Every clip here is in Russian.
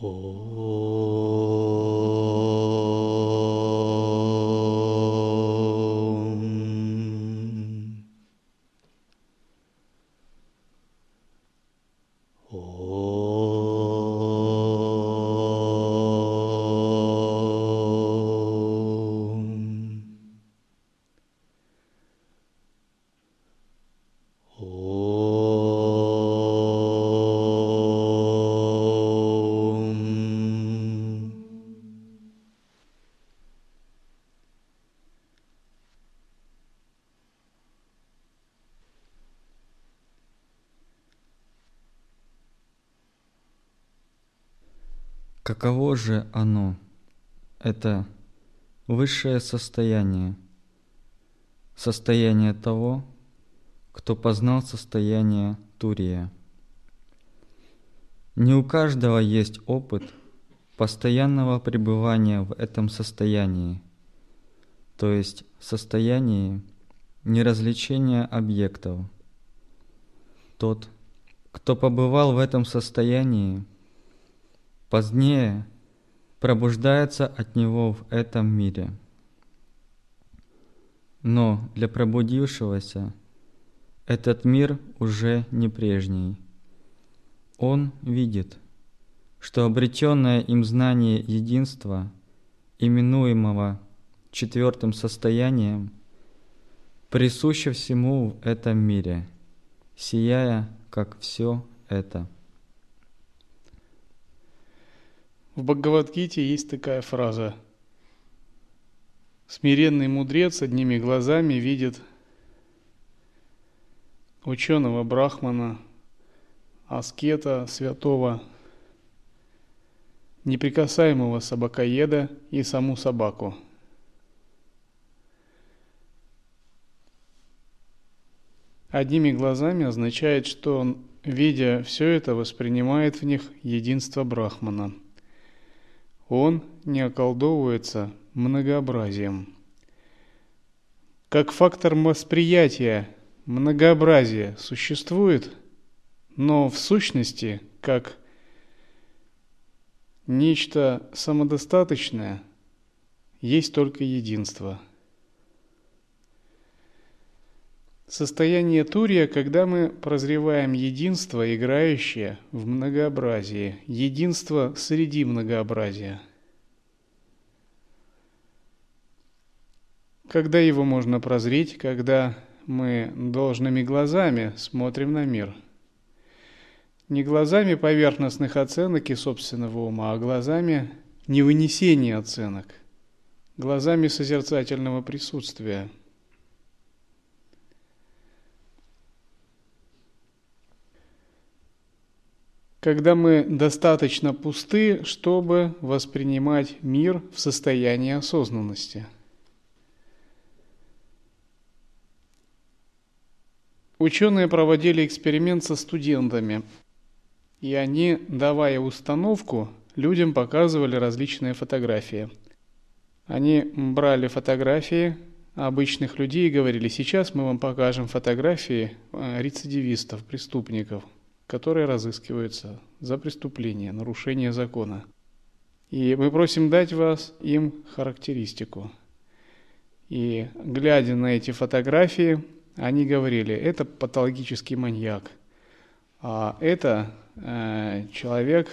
哦。Каково же оно, это высшее состояние, состояние того, кто познал состояние Турия. Не у каждого есть опыт постоянного пребывания в этом состоянии, то есть состоянии неразличения объектов. Тот, кто побывал в этом состоянии, позднее пробуждается от него в этом мире. Но для пробудившегося этот мир уже не прежний. Он видит, что обретенное им знание единства, именуемого четвертым состоянием, присуще всему в этом мире, сияя, как все это – В Бхагавадгите есть такая фраза. Смиренный мудрец одними глазами видит ученого брахмана, аскета святого, неприкасаемого собакоеда и саму собаку. Одними глазами означает, что он, видя все это, воспринимает в них единство брахмана – он не околдовывается многообразием. Как фактор восприятия многообразие существует, но в сущности, как нечто самодостаточное, есть только единство. Состояние Турия, когда мы прозреваем единство, играющее в многообразии, единство среди многообразия. Когда его можно прозреть, когда мы должными глазами смотрим на мир. Не глазами поверхностных оценок и собственного ума, а глазами невынесения оценок, глазами созерцательного присутствия – когда мы достаточно пусты, чтобы воспринимать мир в состоянии осознанности. Ученые проводили эксперимент со студентами, и они, давая установку, людям показывали различные фотографии. Они брали фотографии обычных людей и говорили, сейчас мы вам покажем фотографии э, рецидивистов, преступников – которые разыскиваются за преступление, нарушение закона. И мы просим дать вас им характеристику. И глядя на эти фотографии, они говорили, это патологический маньяк, а это э, человек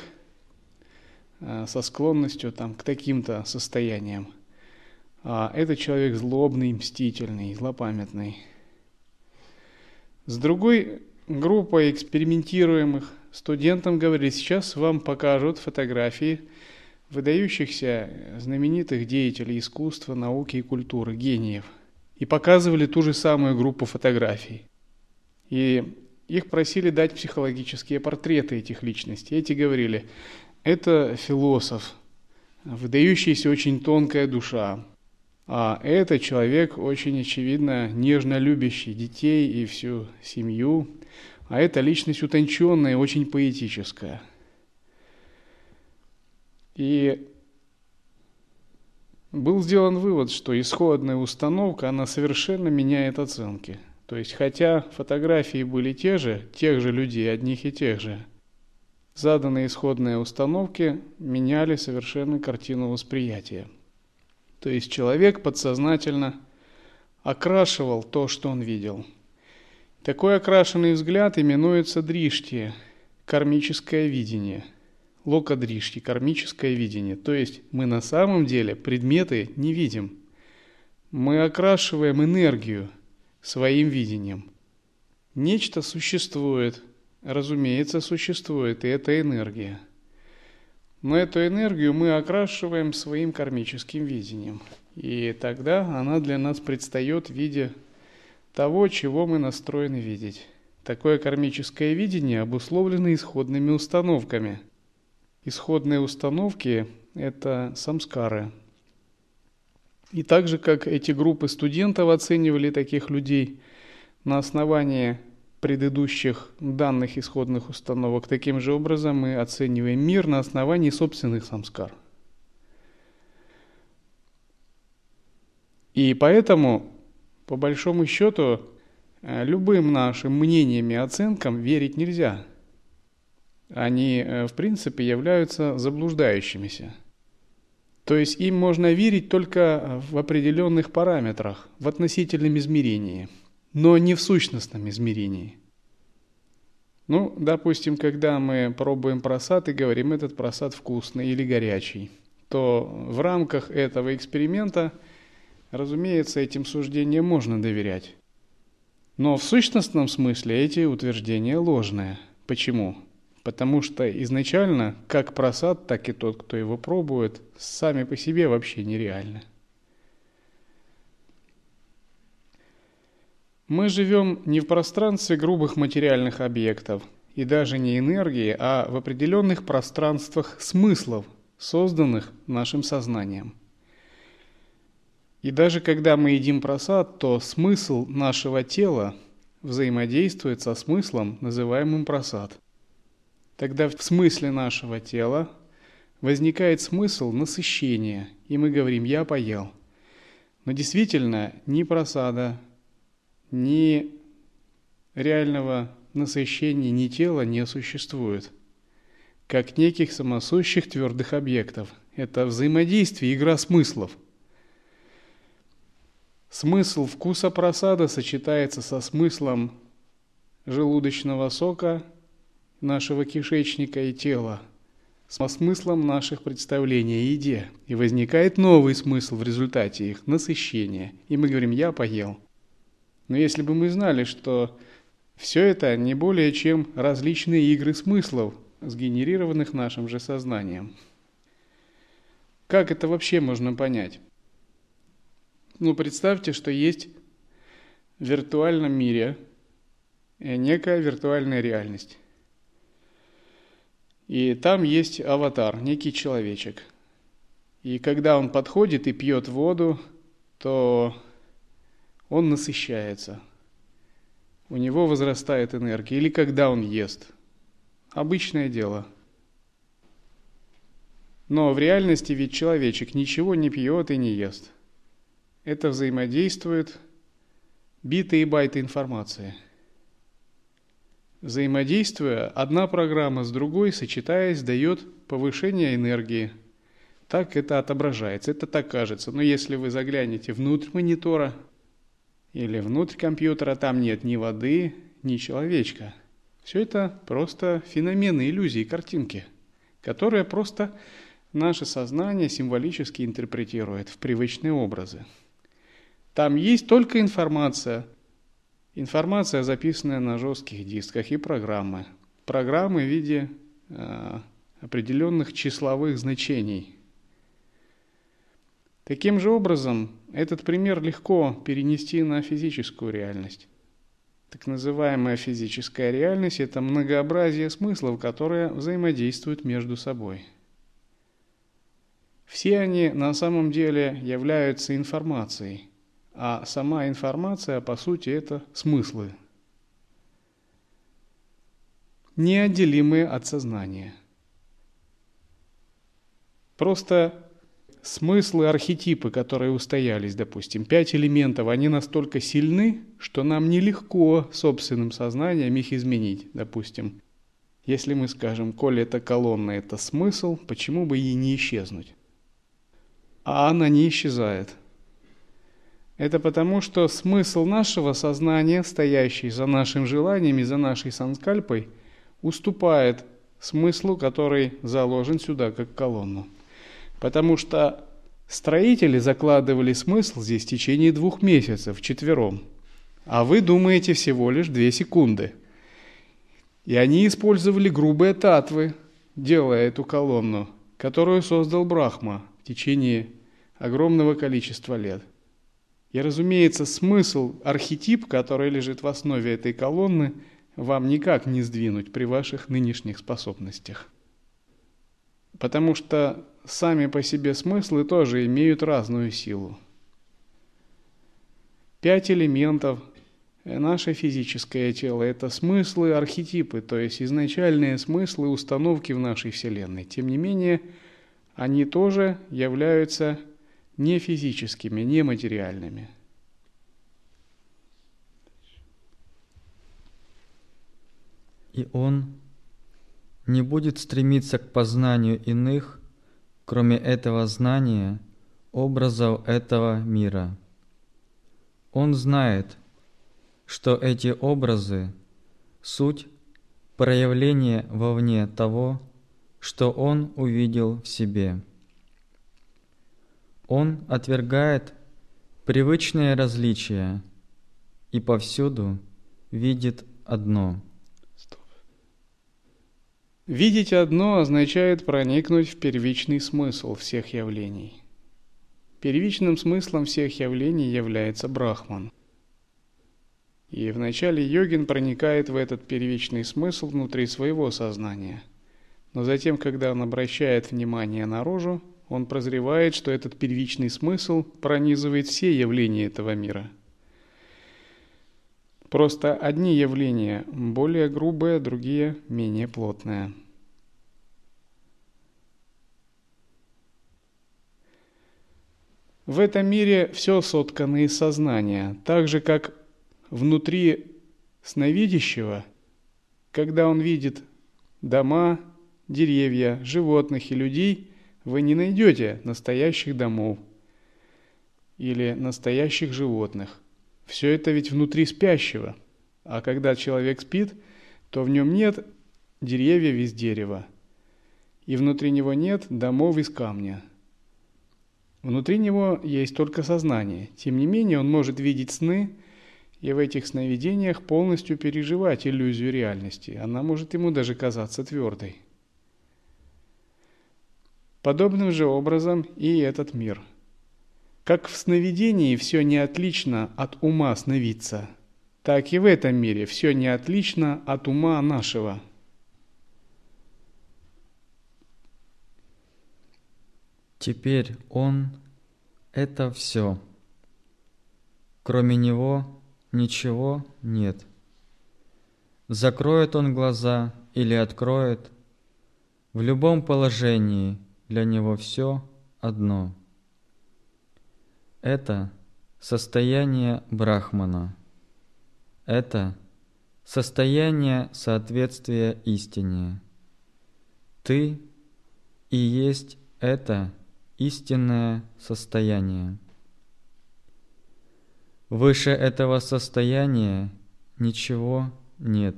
э, со склонностью там, к таким-то состояниям. А это человек злобный, мстительный, злопамятный. С другой группа экспериментируемых студентам говорили, сейчас вам покажут фотографии выдающихся знаменитых деятелей искусства, науки и культуры, гениев. И показывали ту же самую группу фотографий. И их просили дать психологические портреты этих личностей. Эти говорили, это философ, выдающаяся очень тонкая душа, а это человек очень очевидно нежно любящий детей и всю семью, а это личность утонченная, очень поэтическая. И был сделан вывод, что исходная установка, она совершенно меняет оценки. То есть, хотя фотографии были те же, тех же людей, одних и тех же, заданные исходные установки меняли совершенно картину восприятия. То есть человек подсознательно окрашивал то, что он видел. Такой окрашенный взгляд именуется дришти, кармическое видение. Лока дришти, кармическое видение. То есть мы на самом деле предметы не видим. Мы окрашиваем энергию своим видением. Нечто существует, разумеется, существует, и это энергия. Но эту энергию мы окрашиваем своим кармическим видением. И тогда она для нас предстает в виде того, чего мы настроены видеть. Такое кармическое видение обусловлено исходными установками. Исходные установки – это самскары. И так же, как эти группы студентов оценивали таких людей на основании предыдущих данных исходных установок, таким же образом мы оцениваем мир на основании собственных самскар. И поэтому, по большому счету, э, любым нашим мнениям и оценкам верить нельзя. Они, э, в принципе, являются заблуждающимися. То есть им можно верить только в определенных параметрах, в относительном измерении – но не в сущностном измерении. Ну, допустим, когда мы пробуем просад и говорим, этот просад вкусный или горячий, то в рамках этого эксперимента, разумеется, этим суждениям можно доверять. Но в сущностном смысле эти утверждения ложные. Почему? Потому что изначально как просад, так и тот, кто его пробует, сами по себе вообще нереальны. Мы живем не в пространстве грубых материальных объектов и даже не энергии, а в определенных пространствах смыслов, созданных нашим сознанием. И даже когда мы едим просад, то смысл нашего тела взаимодействует со смыслом, называемым просад. Тогда в смысле нашего тела возникает смысл насыщения, и мы говорим «я поел». Но действительно ни просада, ни реального насыщения, ни тела не существует, как неких самосущих твердых объектов. Это взаимодействие, игра смыслов. Смысл вкуса просада сочетается со смыслом желудочного сока, нашего кишечника и тела, со смыслом наших представлений о еде. И возникает новый смысл в результате их насыщения. И мы говорим «я поел». Но если бы мы знали, что все это не более чем различные игры смыслов, сгенерированных нашим же сознанием. Как это вообще можно понять? Ну, представьте, что есть в виртуальном мире некая виртуальная реальность. И там есть аватар, некий человечек. И когда он подходит и пьет воду, то он насыщается. У него возрастает энергия. Или когда он ест. Обычное дело. Но в реальности ведь человечек ничего не пьет и не ест. Это взаимодействует биты и байты информации. Взаимодействуя, одна программа с другой, сочетаясь, дает повышение энергии. Так это отображается, это так кажется. Но если вы заглянете внутрь монитора – или внутрь компьютера, там нет ни воды, ни человечка. Все это просто феномены, иллюзии, картинки, которые просто наше сознание символически интерпретирует в привычные образы. Там есть только информация. Информация, записанная на жестких дисках и программы. Программы в виде э, определенных числовых значений – Таким же образом, этот пример легко перенести на физическую реальность. Так называемая физическая реальность – это многообразие смыслов, которые взаимодействуют между собой. Все они на самом деле являются информацией, а сама информация, по сути, это смыслы, неотделимые от сознания. Просто смыслы, архетипы, которые устоялись, допустим, пять элементов, они настолько сильны, что нам нелегко собственным сознанием их изменить, допустим. Если мы скажем, коли это колонна, это смысл, почему бы ей не исчезнуть? А она не исчезает. Это потому, что смысл нашего сознания, стоящий за нашим желаниями, за нашей санскальпой, уступает смыслу, который заложен сюда как колонну. Потому что строители закладывали смысл здесь в течение двух месяцев, четвером. А вы думаете всего лишь две секунды. И они использовали грубые татвы, делая эту колонну, которую создал Брахма в течение огромного количества лет. И, разумеется, смысл, архетип, который лежит в основе этой колонны, вам никак не сдвинуть при ваших нынешних способностях. Потому что сами по себе смыслы тоже имеют разную силу. Пять элементов наше физическое тело – это смыслы, архетипы, то есть изначальные смыслы установки в нашей Вселенной. Тем не менее, они тоже являются не физическими, не материальными. И он не будет стремиться к познанию иных, кроме этого знания, образов этого мира. Он знает, что эти образы – суть проявления вовне того, что он увидел в себе. Он отвергает привычные различия и повсюду видит одно. Видеть одно означает проникнуть в первичный смысл всех явлений. Первичным смыслом всех явлений является Брахман. И вначале йогин проникает в этот первичный смысл внутри своего сознания. Но затем, когда он обращает внимание наружу, он прозревает, что этот первичный смысл пронизывает все явления этого мира. Просто одни явления более грубые, другие менее плотные. В этом мире все соткано из сознания, так же как внутри сновидящего, когда он видит дома, деревья, животных и людей – вы не найдете настоящих домов или настоящих животных. Все это ведь внутри спящего. А когда человек спит, то в нем нет деревьев из дерева, и внутри него нет домов из камня. Внутри него есть только сознание. Тем не менее, он может видеть сны и в этих сновидениях полностью переживать иллюзию реальности. Она может ему даже казаться твердой. Подобным же образом и этот мир. Как в сновидении все не отлично от ума сновидца, так и в этом мире все не отлично от ума нашего. Теперь он – это все. Кроме него ничего нет. Закроет он глаза или откроет, в любом положении – для него все одно. Это состояние Брахмана. Это состояние соответствия истине. Ты и есть это истинное состояние. Выше этого состояния ничего нет.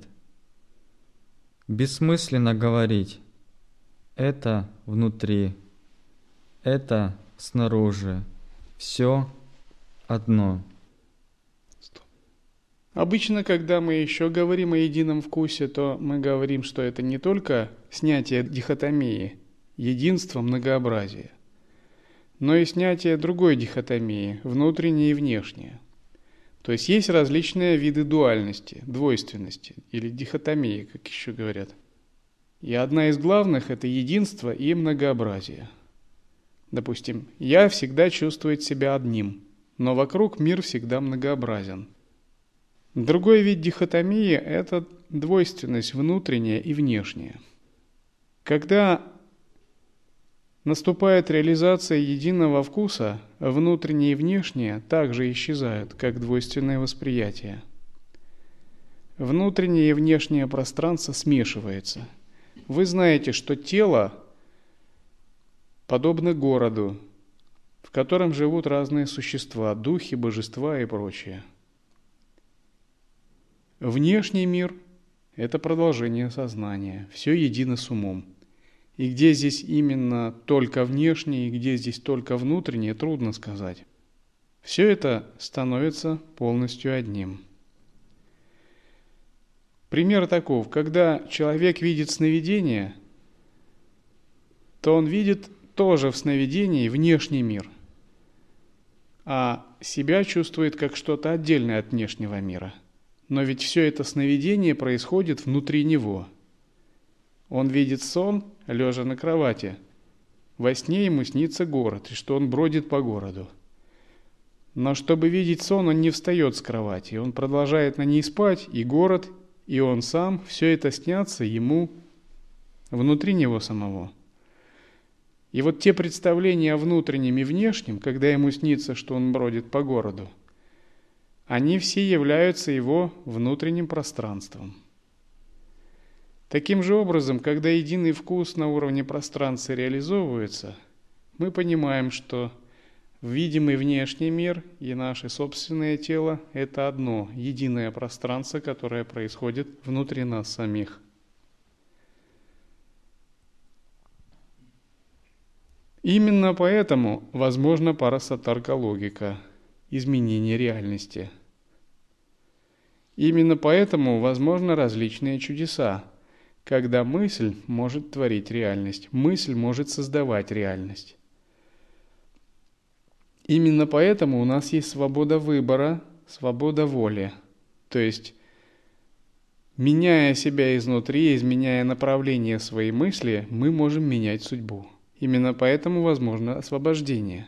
Бессмысленно говорить, это внутри, это снаружи. Все одно. Обычно, когда мы еще говорим о едином вкусе, то мы говорим, что это не только снятие дихотомии, единство, многообразие, но и снятие другой дихотомии, внутреннее и внешнее. То есть есть различные виды дуальности, двойственности или дихотомии, как еще говорят – и одна из главных – это единство и многообразие. Допустим, я всегда чувствую себя одним, но вокруг мир всегда многообразен. Другой вид дихотомии – это двойственность внутренняя и внешняя. Когда наступает реализация единого вкуса, внутреннее и внешнее также исчезают, как двойственное восприятие. внутреннее и внешнее пространство смешивается. Вы знаете, что тело подобно городу, в котором живут разные существа, духи, божества и прочее. Внешний мир – это продолжение сознания, все едино с умом. И где здесь именно только внешний, и где здесь только внутреннее, трудно сказать. Все это становится полностью одним. Пример таков, когда человек видит сновидение, то он видит тоже в сновидении внешний мир, а себя чувствует как что-то отдельное от внешнего мира. Но ведь все это сновидение происходит внутри него. Он видит сон, лежа на кровати. Во сне ему снится город, и что он бродит по городу. Но чтобы видеть сон, он не встает с кровати, он продолжает на ней спать, и город, и он сам, все это снятся ему внутри него самого. И вот те представления о внутреннем и внешнем, когда ему снится, что он бродит по городу, они все являются его внутренним пространством. Таким же образом, когда единый вкус на уровне пространства реализовывается, мы понимаем, что видимый внешний мир и наше собственное тело – это одно, единое пространство, которое происходит внутри нас самих. Именно поэтому возможна парасатаркологика – изменение реальности. Именно поэтому возможны различные чудеса, когда мысль может творить реальность, мысль может создавать реальность. Именно поэтому у нас есть свобода выбора, свобода воли. То есть, меняя себя изнутри, изменяя направление своей мысли, мы можем менять судьбу. Именно поэтому возможно освобождение.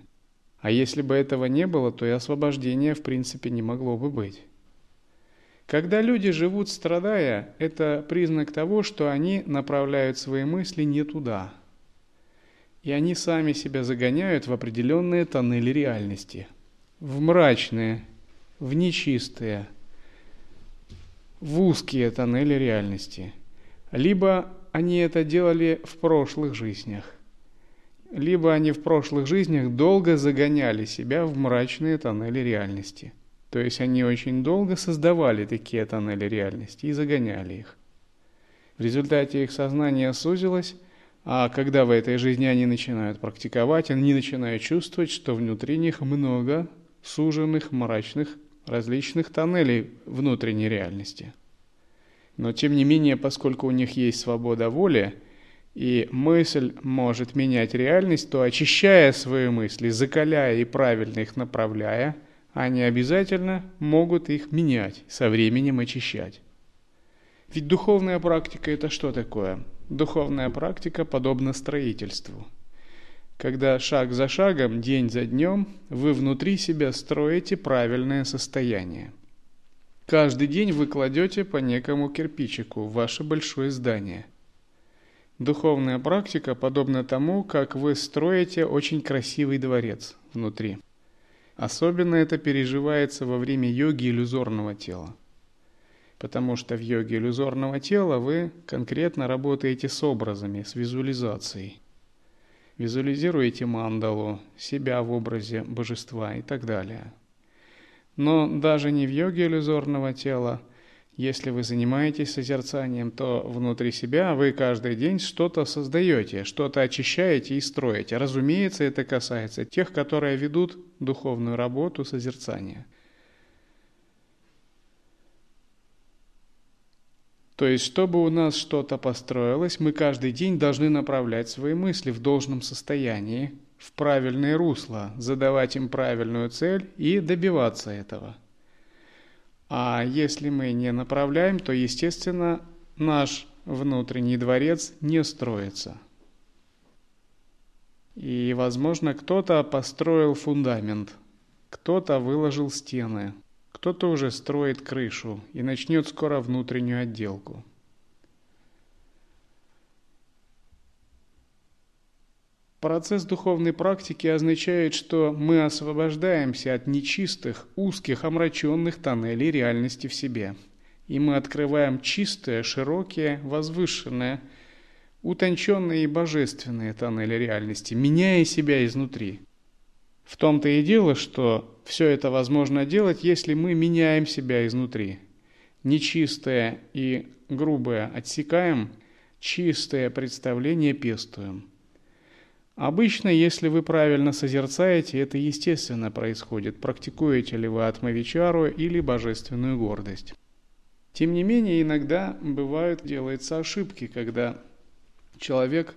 А если бы этого не было, то и освобождения в принципе не могло бы быть. Когда люди живут страдая, это признак того, что они направляют свои мысли не туда. И они сами себя загоняют в определенные тоннели реальности. В мрачные, в нечистые, в узкие тоннели реальности. Либо они это делали в прошлых жизнях либо они в прошлых жизнях долго загоняли себя в мрачные тоннели реальности. То есть они очень долго создавали такие тоннели реальности и загоняли их. В результате их сознание сузилось, а когда в этой жизни они начинают практиковать, они начинают чувствовать, что внутри них много суженных, мрачных, различных тоннелей внутренней реальности. Но тем не менее, поскольку у них есть свобода воли, и мысль может менять реальность, то очищая свои мысли, закаляя и правильно их направляя, они обязательно могут их менять, со временем очищать. Ведь духовная практика это что такое? Духовная практика подобна строительству. Когда шаг за шагом, день за днем, вы внутри себя строите правильное состояние. Каждый день вы кладете по некому кирпичику в ваше большое здание – Духовная практика подобна тому, как вы строите очень красивый дворец внутри. Особенно это переживается во время йоги иллюзорного тела. Потому что в йоге иллюзорного тела вы конкретно работаете с образами, с визуализацией. Визуализируете мандалу, себя в образе божества и так далее. Но даже не в йоге иллюзорного тела – если вы занимаетесь созерцанием, то внутри себя вы каждый день что-то создаете, что-то очищаете и строите. Разумеется, это касается тех, которые ведут духовную работу созерцания. То есть, чтобы у нас что-то построилось, мы каждый день должны направлять свои мысли в должном состоянии, в правильное русло, задавать им правильную цель и добиваться этого – а если мы не направляем, то, естественно, наш внутренний дворец не строится. И, возможно, кто-то построил фундамент, кто-то выложил стены, кто-то уже строит крышу и начнет скоро внутреннюю отделку. Процесс духовной практики означает, что мы освобождаемся от нечистых, узких, омраченных тоннелей реальности в себе. и мы открываем чистые, широкие, возвышенные, утонченные и божественные тоннели реальности, меняя себя изнутри. В том-то и дело, что все это возможно делать, если мы меняем себя изнутри. Нечистое и грубое отсекаем, чистое представление пестуем – Обычно, если вы правильно созерцаете, это естественно происходит, практикуете ли вы атмавичару или божественную гордость. Тем не менее, иногда бывают, делаются ошибки, когда человек,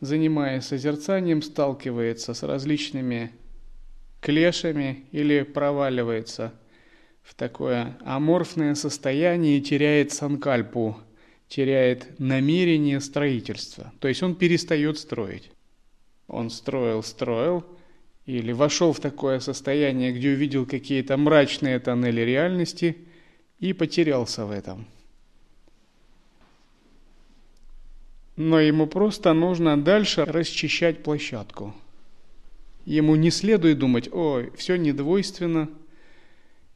занимаясь созерцанием, сталкивается с различными клешами или проваливается в такое аморфное состояние и теряет санкальпу, теряет намерение строительства. То есть он перестает строить. Он строил, строил, или вошел в такое состояние, где увидел какие-то мрачные тоннели реальности и потерялся в этом. Но ему просто нужно дальше расчищать площадку. Ему не следует думать, ой, все недвойственно,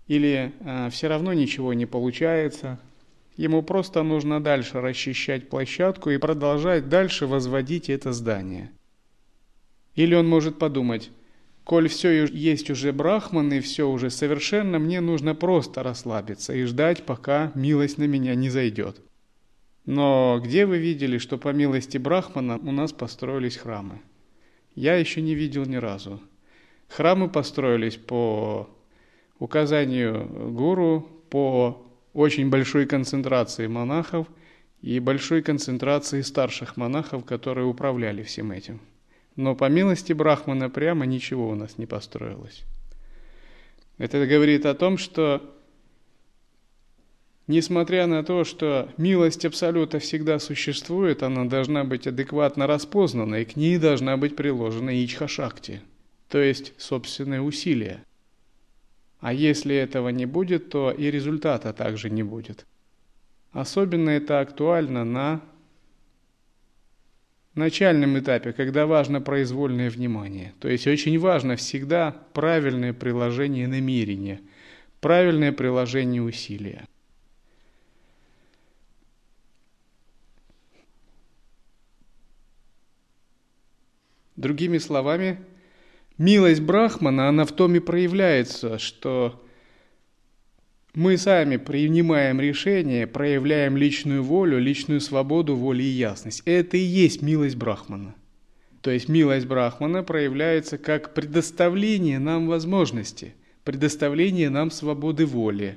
или а, все равно ничего не получается. Ему просто нужно дальше расчищать площадку и продолжать дальше возводить это здание – или он может подумать, коль все есть уже брахман и все уже совершенно, мне нужно просто расслабиться и ждать, пока милость на меня не зайдет. Но где вы видели, что по милости брахмана у нас построились храмы? Я еще не видел ни разу. Храмы построились по указанию гуру, по очень большой концентрации монахов и большой концентрации старших монахов, которые управляли всем этим. Но по милости Брахмана прямо ничего у нас не построилось. Это говорит о том, что несмотря на то, что милость Абсолюта всегда существует, она должна быть адекватно распознана, и к ней должна быть приложена ичха-шакти, то есть собственные усилия. А если этого не будет, то и результата также не будет. Особенно это актуально на начальном этапе, когда важно произвольное внимание. То есть очень важно всегда правильное приложение намерения, правильное приложение усилия. Другими словами, милость Брахмана, она в том и проявляется, что мы сами принимаем решение, проявляем личную волю, личную свободу, волю и ясность. Это и есть милость Брахмана. То есть милость Брахмана проявляется как предоставление нам возможности, предоставление нам свободы воли,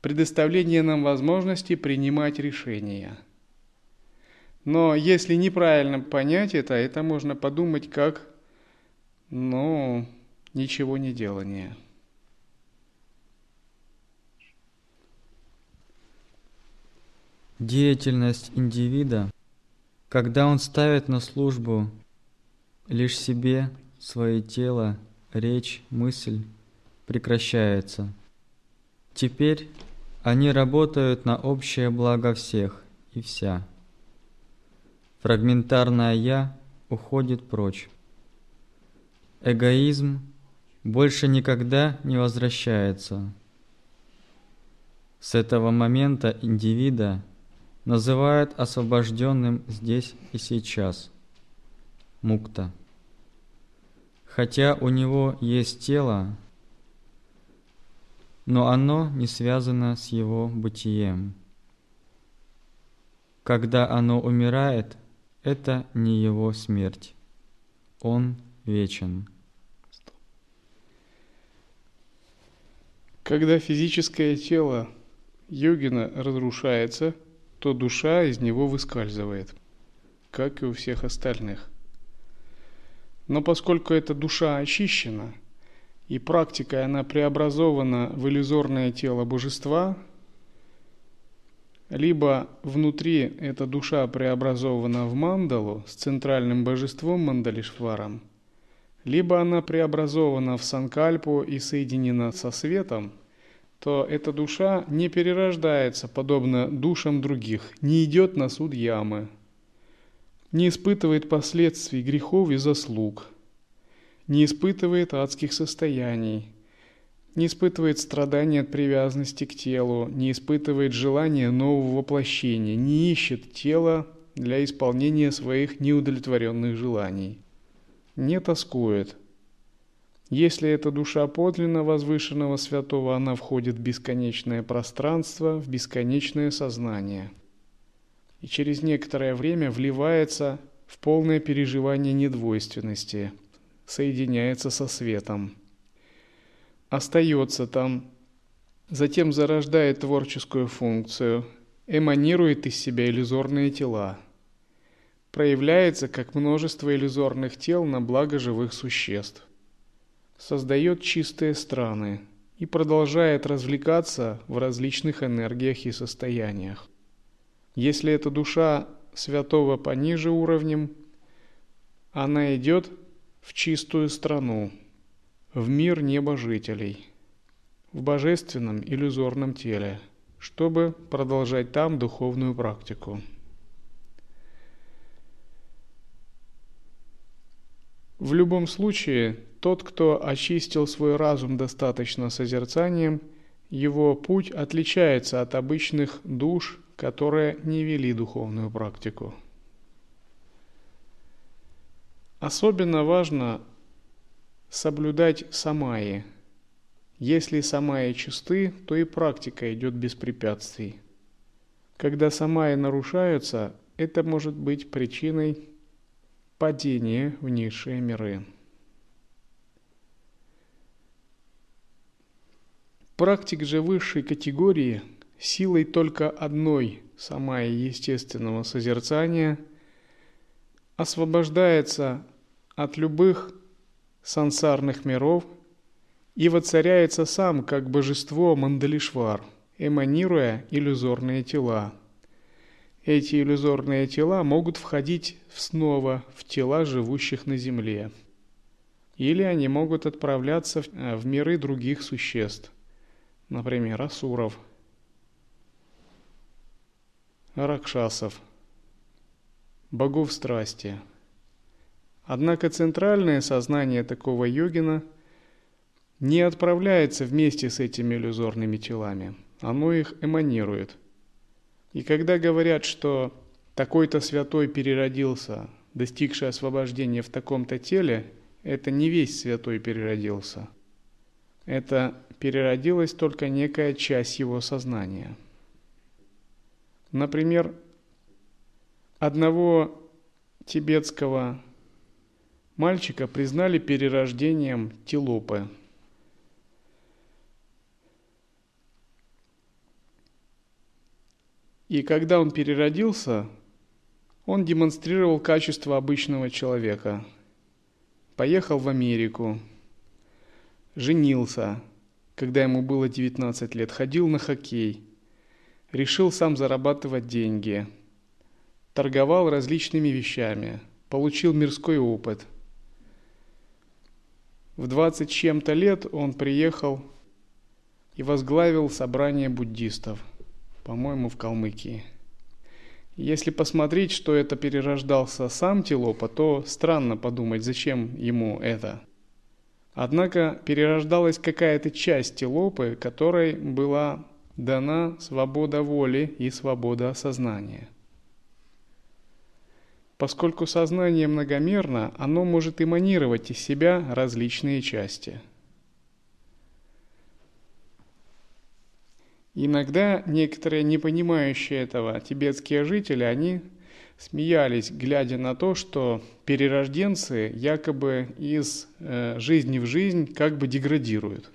предоставление нам возможности принимать решения. Но если неправильно понять это, это можно подумать как, ну, ничего не делание. Деятельность индивида, когда он ставит на службу лишь себе свое тело, речь, мысль, прекращается. Теперь они работают на общее благо всех и вся. Фрагментарное «я» уходит прочь. Эгоизм больше никогда не возвращается. С этого момента индивида называют освобожденным здесь и сейчас, мукта. Хотя у него есть тело, но оно не связано с его бытием. Когда оно умирает, это не его смерть. Он вечен. Когда физическое тело йогина разрушается – то душа из него выскальзывает, как и у всех остальных. Но поскольку эта душа очищена, и практикой она преобразована в иллюзорное тело божества, либо внутри эта душа преобразована в мандалу с центральным божеством Мандалишваром, либо она преобразована в санкальпу и соединена со светом – то эта душа не перерождается, подобно душам других, не идет на суд ямы, не испытывает последствий грехов и заслуг, не испытывает адских состояний, не испытывает страдания от привязанности к телу, не испытывает желания нового воплощения, не ищет тело для исполнения своих неудовлетворенных желаний, не тоскует. Если это душа подлинно возвышенного святого, она входит в бесконечное пространство, в бесконечное сознание. И через некоторое время вливается в полное переживание недвойственности, соединяется со светом, остается там, затем зарождает творческую функцию, эманирует из себя иллюзорные тела, проявляется как множество иллюзорных тел на благо живых существ, создает чистые страны и продолжает развлекаться в различных энергиях и состояниях. Если эта душа святого пониже уровнем, она идет в чистую страну, в мир небожителей, в божественном иллюзорном теле, чтобы продолжать там духовную практику. В любом случае, тот, кто очистил свой разум достаточно созерцанием, его путь отличается от обычных душ, которые не вели духовную практику. Особенно важно соблюдать самаи. Если самаи чисты, то и практика идет без препятствий. Когда самаи нарушаются, это может быть причиной падения в низшие миры. Практик же высшей категории силой только одной самаи естественного созерцания освобождается от любых сансарных миров и воцаряется сам как божество Мандалишвар, эманируя иллюзорные тела. Эти иллюзорные тела могут входить снова в тела живущих на земле. Или они могут отправляться в миры других существ, например, асуров, ракшасов, богов страсти – Однако центральное сознание такого йогина не отправляется вместе с этими иллюзорными телами, оно их эманирует. И когда говорят, что такой-то святой переродился, достигший освобождения в таком-то теле, это не весь святой переродился. Это переродилась только некая часть его сознания. Например, одного тибетского Мальчика признали перерождением Тилопы. И когда он переродился, он демонстрировал качество обычного человека. Поехал в Америку, женился, когда ему было 19 лет, ходил на хоккей, решил сам зарабатывать деньги, торговал различными вещами, получил мирской опыт – в 20 чем-то лет он приехал и возглавил собрание буддистов, по-моему, в Калмыкии. Если посмотреть, что это перерождался сам Тилопа, то странно подумать, зачем ему это. Однако перерождалась какая-то часть Тилопы, которой была дана свобода воли и свобода сознания – Поскольку сознание многомерно, оно может эманировать из себя различные части. Иногда некоторые не понимающие этого тибетские жители, они смеялись, глядя на то, что перерожденцы якобы из э, жизни в жизнь как бы деградируют.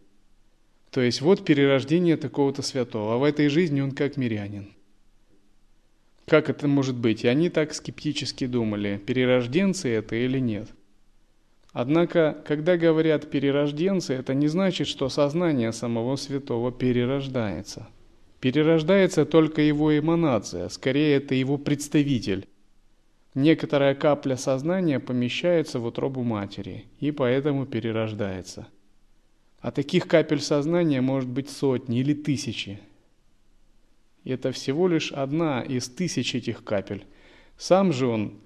То есть вот перерождение такого-то святого, а в этой жизни он как мирянин. Как это может быть? И они так скептически думали, перерожденцы это или нет. Однако, когда говорят перерожденцы, это не значит, что сознание самого святого перерождается. Перерождается только его эманация, скорее это его представитель. Некоторая капля сознания помещается в утробу матери и поэтому перерождается. А таких капель сознания может быть сотни или тысячи, это всего лишь одна из тысяч этих капель. Сам же он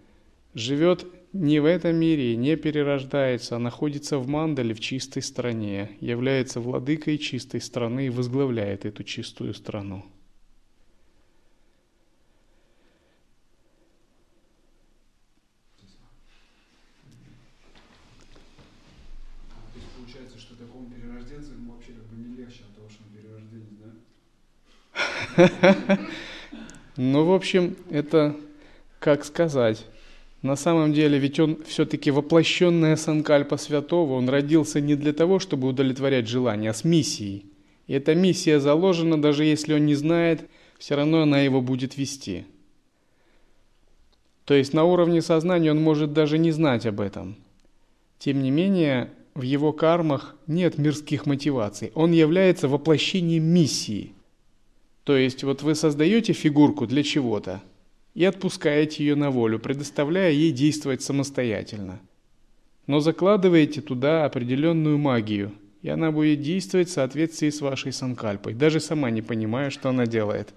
живет не в этом мире, не перерождается, а находится в мандале в чистой стране, является владыкой чистой страны и возглавляет эту чистую страну. Ну, в общем, это, как сказать, на самом деле, ведь он все-таки воплощенная санкальпа святого, он родился не для того, чтобы удовлетворять желания, а с миссией. И эта миссия заложена, даже если он не знает, все равно она его будет вести. То есть на уровне сознания он может даже не знать об этом. Тем не менее, в его кармах нет мирских мотиваций. Он является воплощением миссии – то есть вот вы создаете фигурку для чего-то и отпускаете ее на волю, предоставляя ей действовать самостоятельно. Но закладываете туда определенную магию, и она будет действовать в соответствии с вашей санкальпой, даже сама не понимая, что она делает.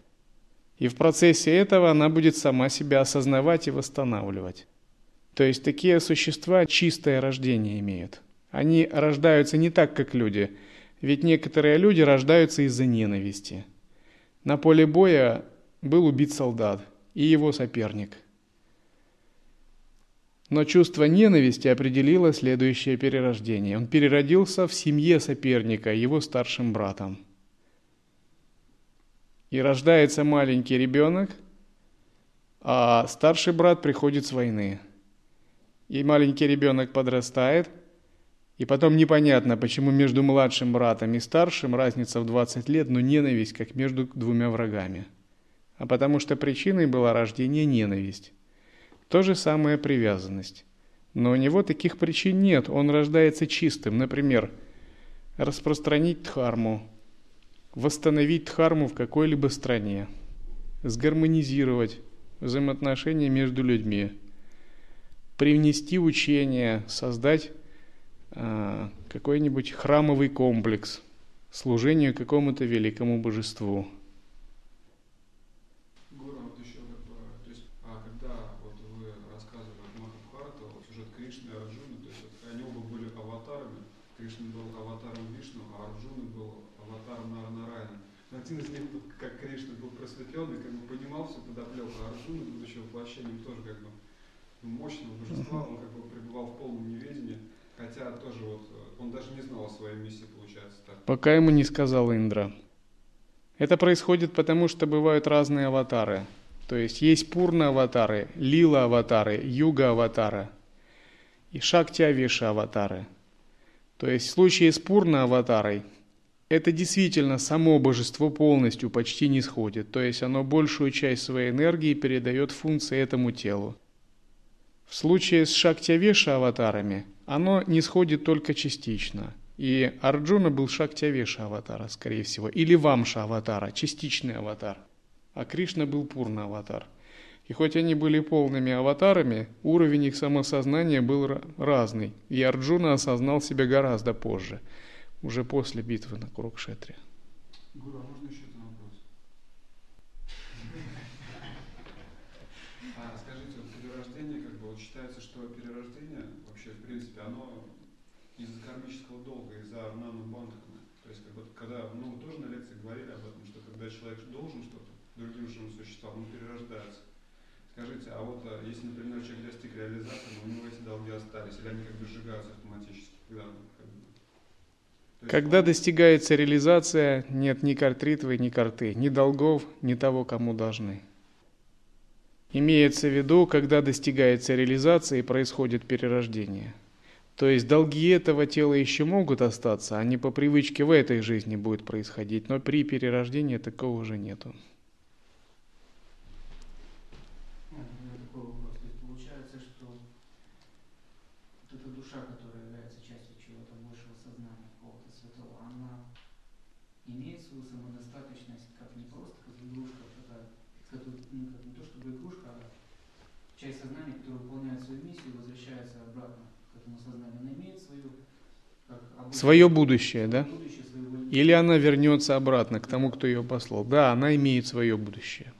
И в процессе этого она будет сама себя осознавать и восстанавливать. То есть такие существа чистое рождение имеют. Они рождаются не так, как люди, ведь некоторые люди рождаются из-за ненависти – на поле боя был убит солдат и его соперник. Но чувство ненависти определило следующее перерождение. Он переродился в семье соперника, его старшим братом. И рождается маленький ребенок, а старший брат приходит с войны. И маленький ребенок подрастает – и потом непонятно, почему между младшим братом и старшим разница в 20 лет, но ненависть, как между двумя врагами. А потому что причиной была рождение ненависть. То же самое привязанность. Но у него таких причин нет, он рождается чистым. Например, распространить дхарму, восстановить дхарму в какой-либо стране, сгармонизировать взаимоотношения между людьми, привнести учение, создать какой-нибудь храмовый комплекс, служению какому-то великому божеству. А Кришна был аватаром Вишну, а был аватаром. Один из них, как Кришна был просветленный, как бы понимал а Арджуна, будучи воплощением тоже как бы мощного божества, он как бы пребывал в полном неведении, Хотя тоже вот э, он даже не знал о своей миссии, получается так. Пока ему не сказал Индра. Это происходит потому, что бывают разные аватары. То есть есть пурна аватары, лила аватары, юга аватары и шакти аватары. То есть в случае с пурна аватарой это действительно само божество полностью почти не сходит. То есть оно большую часть своей энергии передает функции этому телу. В случае с шактявеша аватарами оно не сходит только частично. И Арджуна был шактявеша аватара, скорее всего, или вамша аватара, частичный аватар. А Кришна был пурна аватар. И хоть они были полными аватарами, уровень их самосознания был разный. И Арджуна осознал себя гораздо позже, уже после битвы на Курукшетре. Гуру, а можно еще реализации, но у него эти долги остались, или они как бы сжигаются автоматически, когда как бы, когда достигается реализация, нет ни картритвы, ни карты, ни долгов, ни того, кому должны. Имеется в виду, когда достигается реализация и происходит перерождение. То есть долги этого тела еще могут остаться, они по привычке в этой жизни будут происходить, но при перерождении такого уже нету. Свое будущее, да? Или она вернется обратно к тому, кто ее послал. Да, она имеет свое будущее.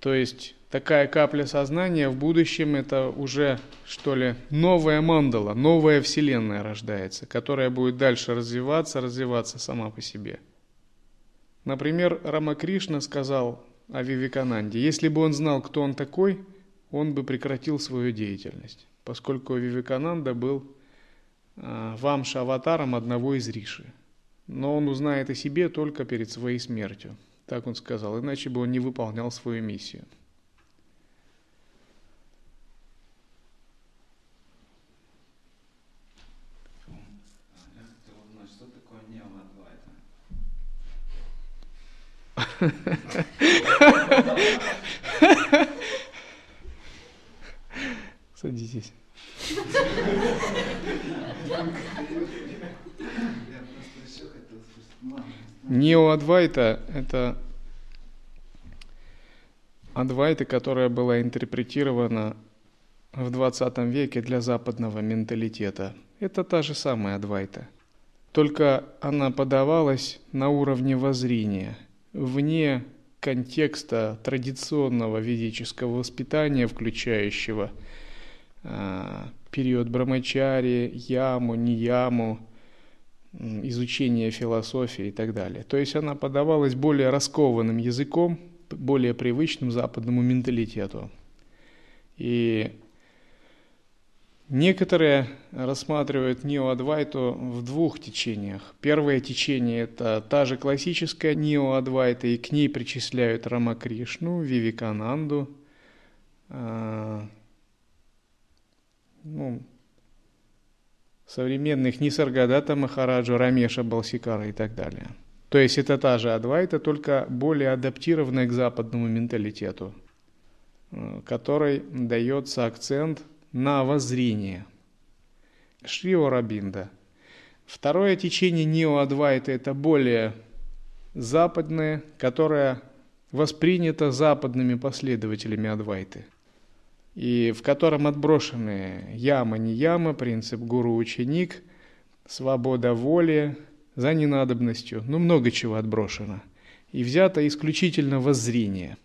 То есть такая капля сознания в будущем это уже, что ли, новая мандала, новая вселенная рождается, которая будет дальше развиваться, развиваться сама по себе. Например, Рамакришна сказал о Вивекананде, если бы он знал, кто он такой, он бы прекратил свою деятельность, поскольку Вивекананда был вамша аватаром одного из риши. Но он узнает о себе только перед своей смертью. Так он сказал, иначе бы он не выполнял свою миссию. Садитесь. Неоадвайта – это адвайта, которая была интерпретирована в 20 веке для западного менталитета. Это та же самая адвайта. Только она подавалась на уровне воззрения, вне контекста традиционного ведического воспитания, включающего период брамачари, яму, нияму, изучение философии и так далее. То есть она подавалась более раскованным языком, более привычным западному менталитету. И некоторые рассматривают неоадвайту в двух течениях. Первое течение – это та же классическая неоадвайта, и к ней причисляют Рамакришну, Вивикананду, а, ну, современных Нисаргадата Махараджу, Рамеша Балсикара и так далее. То есть это та же Адвайта, только более адаптированная к западному менталитету, э, который дается акцент на воззрение. Шрио Рабинда. Второе течение Нео-Адвайта – это более западное, которое воспринято западными последователями Адвайты – и в котором отброшены яма, не яма, принцип гуру-ученик, свобода воли за ненадобностью, ну много чего отброшено. И взято исключительно воззрение.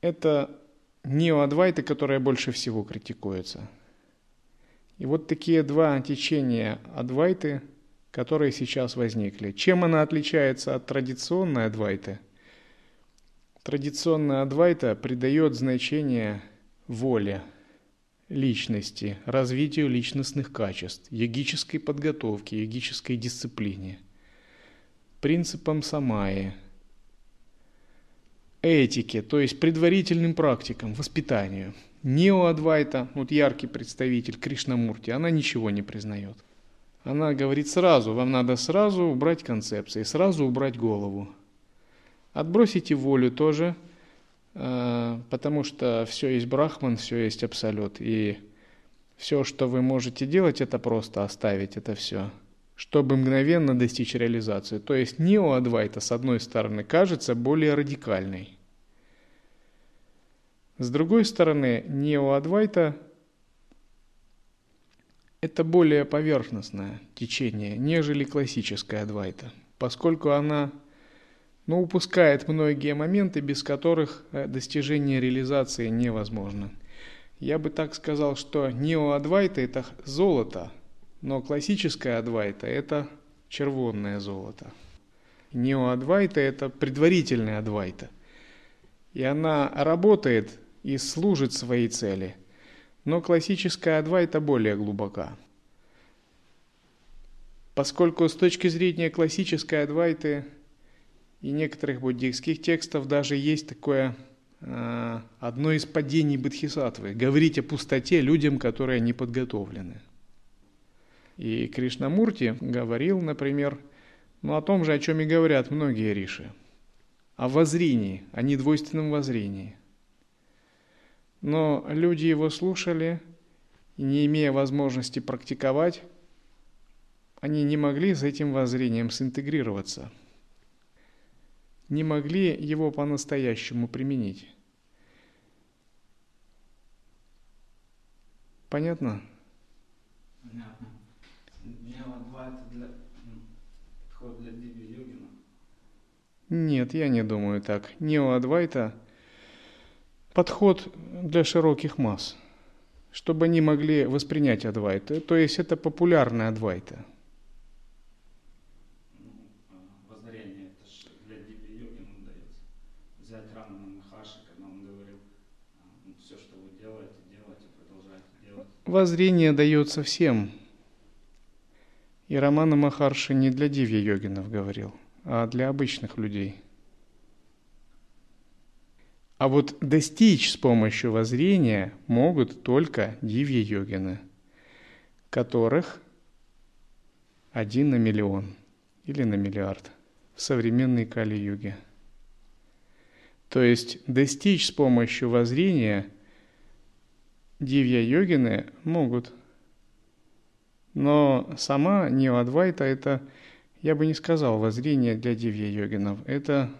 Это неоадвайта, которая больше всего критикуется. И вот такие два течения адвайты, которые сейчас возникли. Чем она отличается от традиционной адвайты – Традиционная адвайта придает значение воле, личности, развитию личностных качеств, йогической подготовке, йогической дисциплине, принципам самаи, этике, то есть предварительным практикам, воспитанию. Неоадвайта, вот яркий представитель Кришнамурти, она ничего не признает. Она говорит сразу, вам надо сразу убрать концепции, сразу убрать голову. Отбросите волю тоже, э, потому что все есть брахман, все есть абсолют. И все, что вы можете делать, это просто оставить это все, чтобы мгновенно достичь реализации. То есть неоадвайта, с одной стороны, кажется более радикальной. С другой стороны, неоадвайта – это более поверхностное течение, нежели классическая адвайта, поскольку она но упускает многие моменты, без которых э, достижение реализации невозможно. Я бы так сказал, что неоадвайта – это золото, но классическая адвайта – это червонное золото. Неоадвайта – это предварительная адвайта. И она работает и служит своей цели. Но классическая адвайта более глубока. Поскольку с точки зрения классической адвайты и некоторых буддийских текстов даже есть такое э, одно из падений Бодхисаттвы – говорить о пустоте людям, которые не подготовлены. И Кришнамурти говорил, например, ну, о том же, о чем и говорят многие риши, о воззрении, о недвойственном воззрении. Но люди его слушали, и не имея возможности практиковать, они не могли с этим воззрением синтегрироваться – не могли его по-настоящему применить. Понятно? Понятно. Дело два это для, подход для йогина. Нет, я не думаю так. Неоадвайта подход для широких масс, чтобы они могли воспринять Адвайта. То есть это популярная Адвайта. Ну, а, воззрение, это же для диви-йогина дается. Взять Рамана Махаши, когда он говорил, а, ну, все, что вы делаете, делайте, продолжайте делать. Воззрение дается всем. И Романа Махарши не для дивья-йогинов говорил, а для обычных людей – а вот достичь с помощью воззрения могут только дивья-йогины, которых один на миллион или на миллиард в современной Кали-юге. То есть достичь с помощью воззрения дивья-йогины могут. Но сама Ниладвайта – это, я бы не сказал, воззрение для дивья-йогинов. Это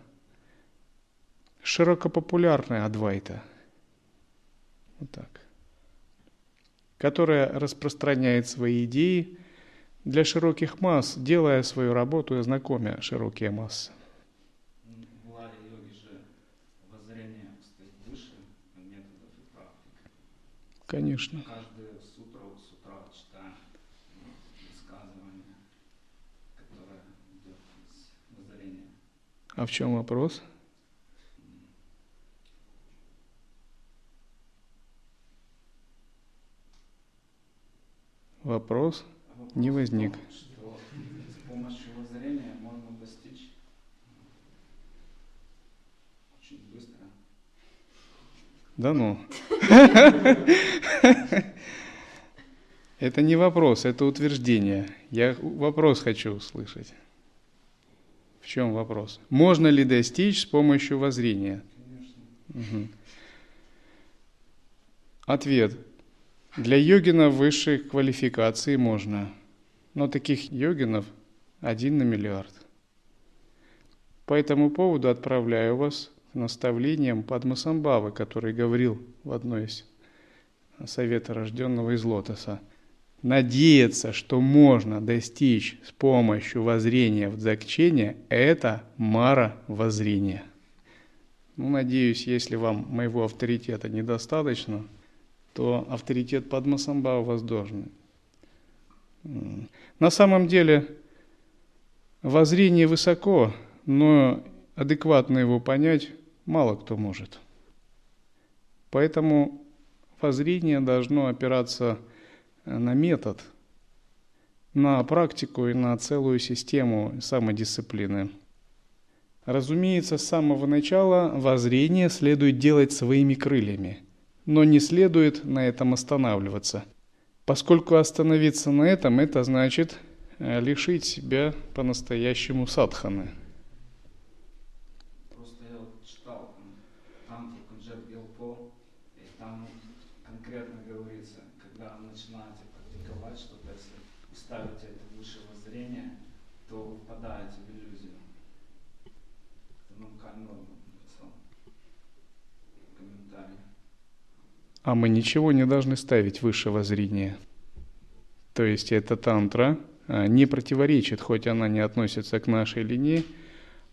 широкопопулярная Адвайта. Вот так. Которая распространяет свои идеи для широких масс, делая свою работу и знакомя широкие массы. В Ларе йоги же воззрение стоит выше методов и практик. Конечно. Каждую сутру, с утра читаем ну, высказывание, которое идет из воззрения. А в чем вопрос? Вопрос не возник. Что с помощью воззрения можно достичь очень быстро. Да ну. Это не вопрос, это утверждение. Я вопрос хочу услышать. В чем вопрос? Можно ли достичь с помощью воззрения? Угу. Ответ. Для йогина высшей квалификации можно, но таких йогинов один на миллиард. По этому поводу отправляю вас к наставлениям Падмасамбавы, который говорил в одной из совета рожденного из лотоса. Надеяться, что можно достичь с помощью воззрения в дзакчение, это мара воззрения. Ну, надеюсь, если вам моего авторитета недостаточно – то авторитет Падмасамба у вас. На самом деле воззрение высоко, но адекватно его понять мало кто может. Поэтому воззрение должно опираться на метод, на практику и на целую систему самодисциплины. Разумеется, с самого начала воззрение следует делать своими крыльями – но не следует на этом останавливаться, поскольку остановиться на этом – это значит э, лишить себя по-настоящему садханы. Просто я вот читал там Тантру Кунджат Гелпо, и там конкретно говорится, когда начинаете практиковать что-то, если ставите это выше воззрения, то вы впадаете в иллюзию. Это нам Камилов написал комментарий. А мы ничего не должны ставить выше воззрения. То есть эта тантра а, не противоречит, хоть она не относится к нашей линии,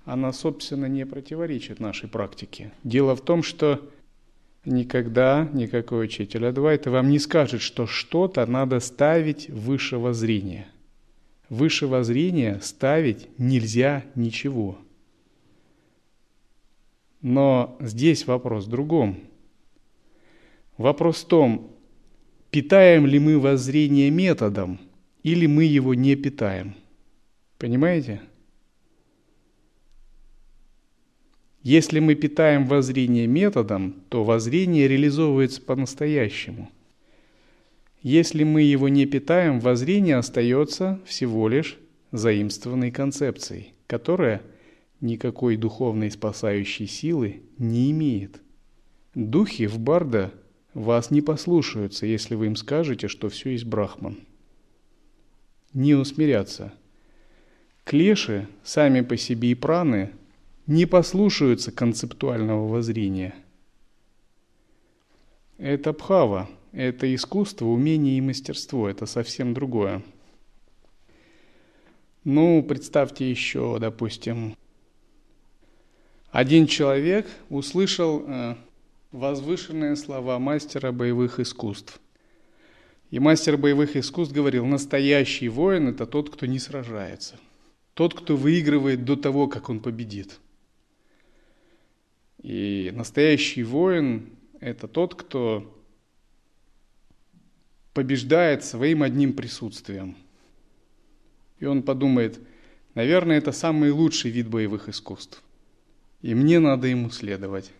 она, собственно, не противоречит нашей практике. Дело в том, что никогда никакой учитель Адвайта вам не скажет, что что-то надо ставить выше воззрения. Выше воззрения ставить нельзя ничего. Но здесь вопрос в другом – Вопрос в том, питаем ли мы воззрение методом или мы его не питаем. Понимаете? Если мы питаем воззрение методом, то воззрение реализовывается по-настоящему. Если мы его не питаем, воззрение остается всего лишь заимствованной концепцией, которая никакой духовной спасающей силы не имеет. Духи в Барда вас не послушаются, если вы им скажете, что все есть брахман. Не усмирятся. Клеши, сами по себе и праны, не послушаются концептуального воззрения. Это бхава, это искусство, умение и мастерство, это совсем другое. Ну, представьте еще, допустим, один человек услышал э, возвышенные слова мастера боевых искусств. И мастер боевых искусств говорил, настоящий воин – это тот, кто не сражается. Тот, кто выигрывает до того, как он победит. И настоящий воин – это тот, кто побеждает своим одним присутствием. И он подумает, наверное, это самый лучший вид боевых искусств. И мне надо ему следовать.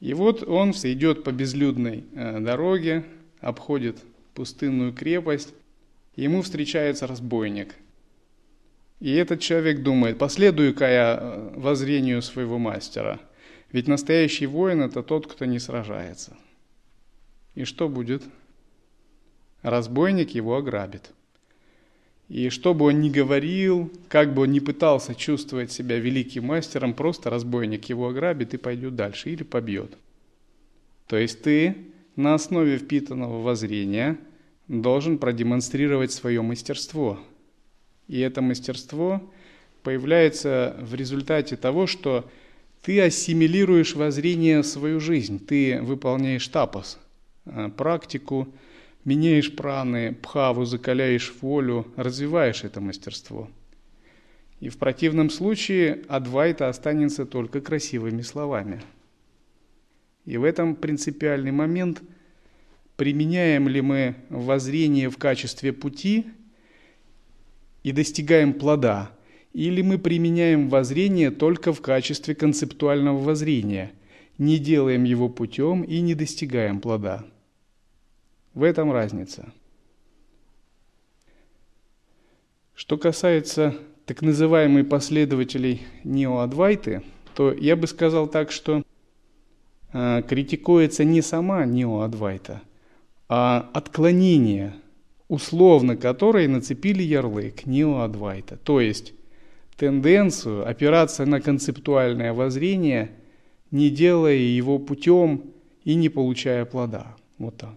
И вот он идет по безлюдной э, дороге, обходит пустынную крепость, ему встречается разбойник. И этот человек думает, последую-ка я э, воззрению своего мастера, ведь настоящий воин – это тот, кто не сражается. И что будет? Разбойник его ограбит. И что бы он ни говорил, как бы он ни пытался чувствовать себя великим мастером, просто разбойник его ограбит и пойдет дальше или побьет. То есть ты на основе впитанного воззрения должен продемонстрировать свое мастерство. И это мастерство появляется в результате того, что ты ассимилируешь воззрение в свою жизнь, ты выполняешь тапос, э, практику, меняешь праны, пхаву, закаляешь волю, развиваешь это мастерство. И в противном случае адвайта останется только красивыми словами – и в этом принципиальный момент, применяем ли мы воззрение в качестве пути и достигаем плода, или мы применяем воззрение только в качестве концептуального воззрения, не делаем его путем и не достигаем плода. В этом разница. Что касается так называемых последователей неоадвайты, то я бы сказал так, что Э, критикуется не сама неоадвайта, а отклонение, условно которой нацепили ярлык неоадвайта. То есть тенденцию опираться на концептуальное воззрение, не делая его путем и не получая плода. Вот так.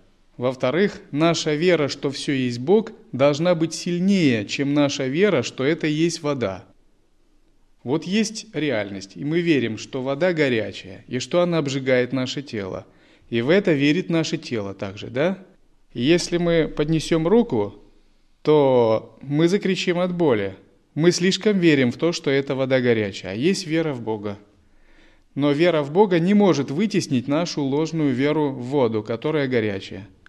Во-вторых, наша вера, что все есть Бог, должна быть сильнее, чем наша вера, что это есть вода. Вот есть реальность, и мы верим, что вода горячая, и что она обжигает наше тело. И в это верит наше тело также, да? Если мы поднесем руку, то мы закричим от боли. Мы слишком верим в то, что эта вода горячая, а есть вера в Бога. Но вера в Бога не может вытеснить нашу ложную веру в воду, которая горячая.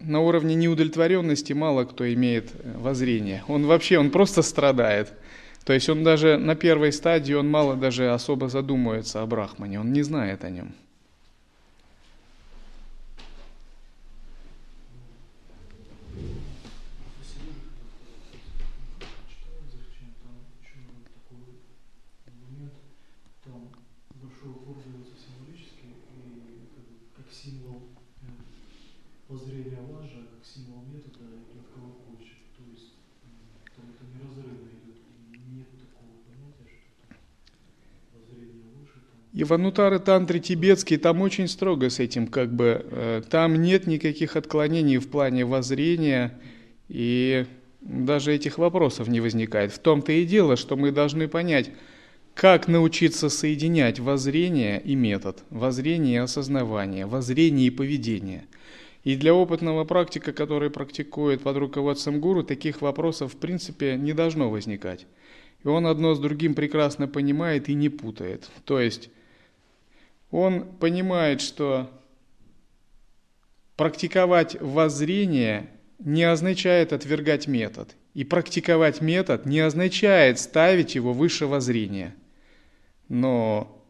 на уровне неудовлетворенности мало кто имеет э, воззрение. Он вообще, он просто страдает. То есть он даже на первой стадии, он мало даже особо задумывается о Брахмане, он не знает о нем. И Ванутары тантры тибетские, там очень строго с этим, как бы, э, там нет никаких отклонений в плане воззрения, и даже этих вопросов не возникает. В том-то и дело, что мы должны понять, как научиться соединять воззрение и метод, воззрение и осознавание, воззрение и поведение. И для опытного практика, который практикует под руководством гуру, таких вопросов в принципе не должно возникать. И он одно с другим прекрасно понимает и не путает. То есть он понимает, что практиковать воззрение не означает отвергать метод. И практиковать метод не означает ставить его выше воззрения. Но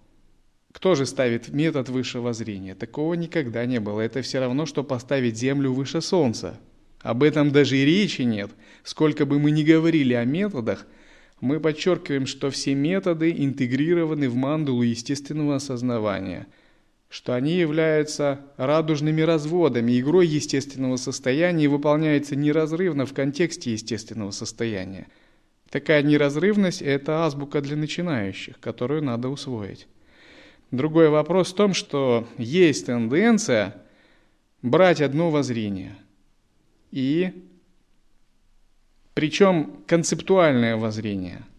кто же ставит метод выше воззрения? Такого никогда не было. Это все равно, что поставить Землю выше Солнца. Об этом даже и речи нет. Сколько бы мы ни говорили о методах, мы подчеркиваем, что все методы интегрированы в мандулу естественного осознавания – что они являются радужными разводами, игрой естественного состояния и выполняются неразрывно в контексте естественного состояния. Такая неразрывность – это азбука для начинающих, которую надо усвоить. Другой вопрос в том, что есть тенденция брать одно воззрение. И причем концептуальное воззрение –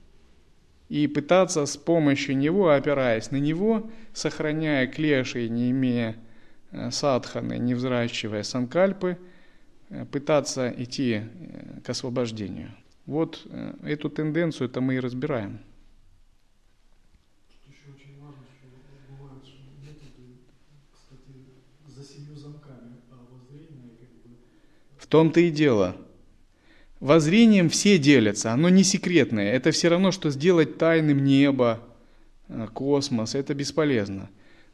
и пытаться с помощью него, опираясь на него, сохраняя клеши, не имея э, садханы, не взращивая санкальпы, э, пытаться идти э, к освобождению. Вот эту тенденцию это мы и разбираем. В том-то и дело – Воззрением все делятся, оно не секретное. Это все равно, что сделать тайным небо, э, космос, это бесполезно.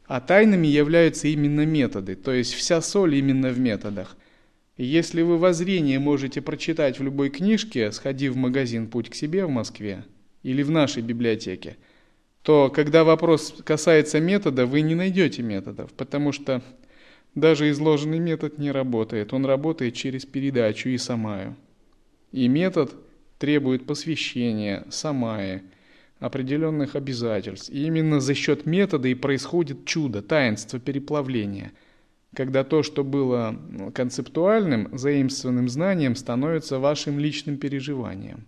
А тайными являются именно методы, то есть вся соль именно в методах. Если вы воззрение можете прочитать в любой книжке, сходив в магазин «Путь к себе» в Москве или в нашей библиотеке, то когда вопрос касается метода, вы не найдете методов, потому что даже изложенный метод не работает. Он работает через передачу и самаю. И метод требует посвящения, самая, определенных обязательств. И именно за счет метода и происходит чудо, таинство переплавления, когда то, что было концептуальным, заимствованным знанием, становится вашим личным переживанием.